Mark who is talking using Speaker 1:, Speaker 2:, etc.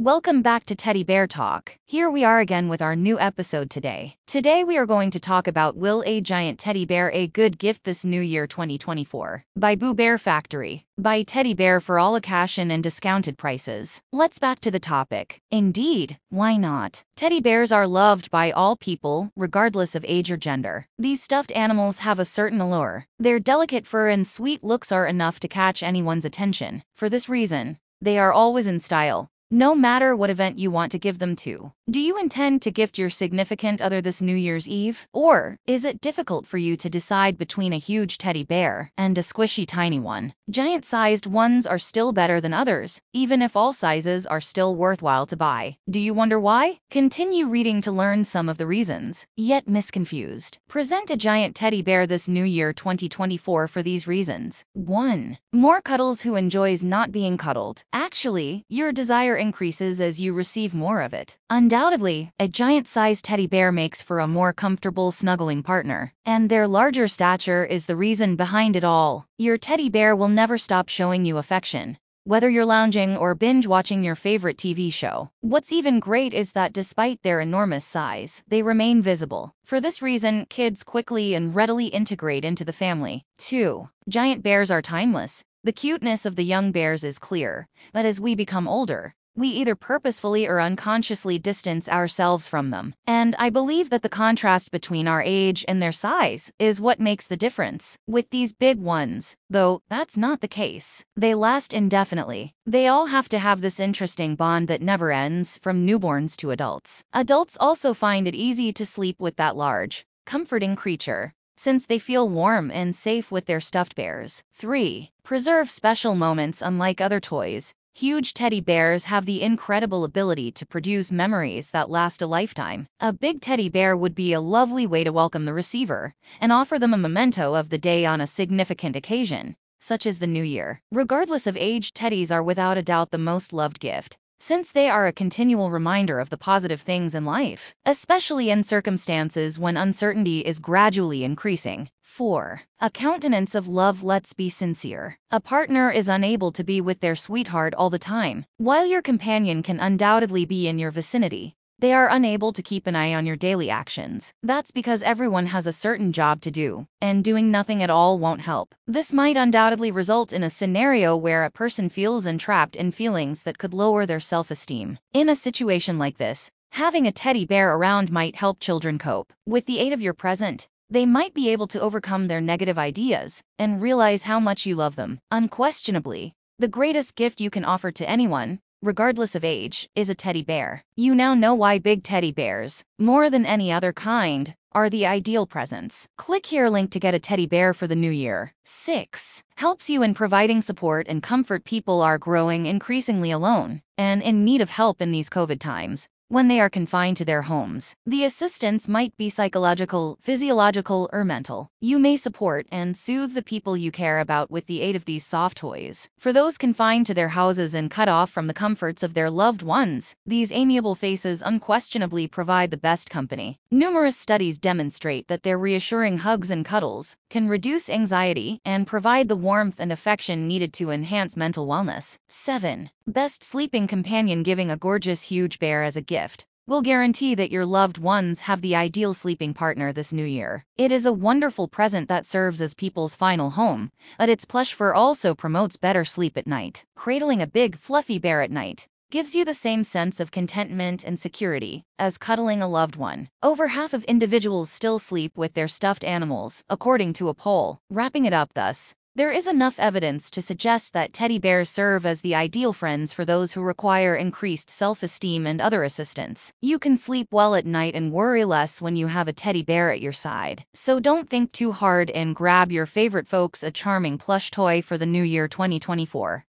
Speaker 1: Welcome back to Teddy Bear Talk. Here we are again with our new episode today. Today we are going to talk about Will a Giant Teddy Bear a Good Gift This New Year 2024 by Boo Bear Factory. Buy Teddy Bear for all occasion and discounted prices. Let's back to the topic. Indeed, why not? Teddy bears are loved by all people, regardless of age or gender. These stuffed animals have a certain allure. Their delicate fur and sweet looks are enough to catch anyone's attention. For this reason, they are always in style, no matter what event you want to give them to. Do you intend to gift your significant other this New Year's Eve? Or is it difficult for you to decide between a huge teddy bear and a squishy tiny one? Giant sized ones are still better than others, even if all sizes are still worthwhile to buy. Do you wonder why? Continue reading to learn some of the reasons. Yet misconfused. Present a giant teddy bear this New Year 2024 for these reasons. 1. More cuddles who enjoys not being cuddled. Actually, your desire increases as you receive more of it. Undoubtedly, a giant-sized teddy bear makes for a more comfortable snuggling partner, and their larger stature is the reason behind it all. Your teddy bear will never stop showing you affection, whether you're lounging or binge watching your favorite TV show. What's even great is that despite their enormous size, they remain visible. For this reason, kids quickly and readily integrate into the family. 2. Giant bears are timeless. The cuteness of the young bears is clear, but as we become older, we either purposefully or unconsciously distance ourselves from them. And I believe that the contrast between our age and their size is what makes the difference. With these big ones, though, that's not the case. They last indefinitely. They all have to have this interesting bond that never ends, from newborns to adults. Adults also find it easy to sleep with that large, comforting creature since they feel warm and safe with their stuffed bears. 3. Preserve special moments unlike other toys. Huge teddy bears have the incredible ability to produce memories that last a lifetime. A big teddy bear would be a lovely way to welcome the receiver and offer them a memento of the day on a significant occasion, such as the new year. Regardless of age, teddies are without a doubt the most loved gift since they are a continual reminder of the positive things in life, especially in circumstances when uncertainty is gradually increasing. 4. A countenance of love Let's be sincere. A partner is unable to be with their sweetheart all the time. While your companion can undoubtedly be in your vicinity, they are unable to keep an eye on your daily actions. That's because everyone has a certain job to do, and doing nothing at all won't help. This might undoubtedly result in a scenario where a person feels entrapped in feelings that could lower their self-esteem. In a situation like this, having a teddy bear around might help children cope. With the aid of your present, they might be able to overcome their negative ideas and realize how much you love them. Unquestionably, the greatest gift you can offer to anyone regardless of age, is a teddy bear. You now know why big teddy bears, more than any other kind, are the ideal presents. Click here link to get a teddy bear for the new year. 6. Helps you in providing support and comfort people are growing increasingly alone and in need of help in these COVID times when they are confined to their homes. The assistance might be psychological, physiological, or mental. You may support and soothe the people you care about with the aid of these soft toys. For those confined to their houses and cut off from the comforts of their loved ones, these amiable faces unquestionably provide the best company. Numerous studies demonstrate that their reassuring hugs and cuddles can reduce anxiety and provide the warmth and affection needed to enhance mental wellness. 7. Best sleeping companion giving a gorgeous huge bear as a gift will guarantee that your loved ones have the ideal sleeping partner this new year. It is a wonderful present that serves as people's final home, but its plush fur also promotes better sleep at night. Cradling a big, fluffy bear at night gives you the same sense of contentment and security as cuddling a loved one. Over half of individuals still sleep with their stuffed animals, according to a poll. Wrapping it up thus, there is enough evidence to suggest that teddy bears serve as the ideal friends for those who require increased self-esteem and other assistance. You can sleep well at night and worry less when you have a teddy bear at your side. So don't think too hard and grab your favorite folks a charming plush toy for the new year 2024.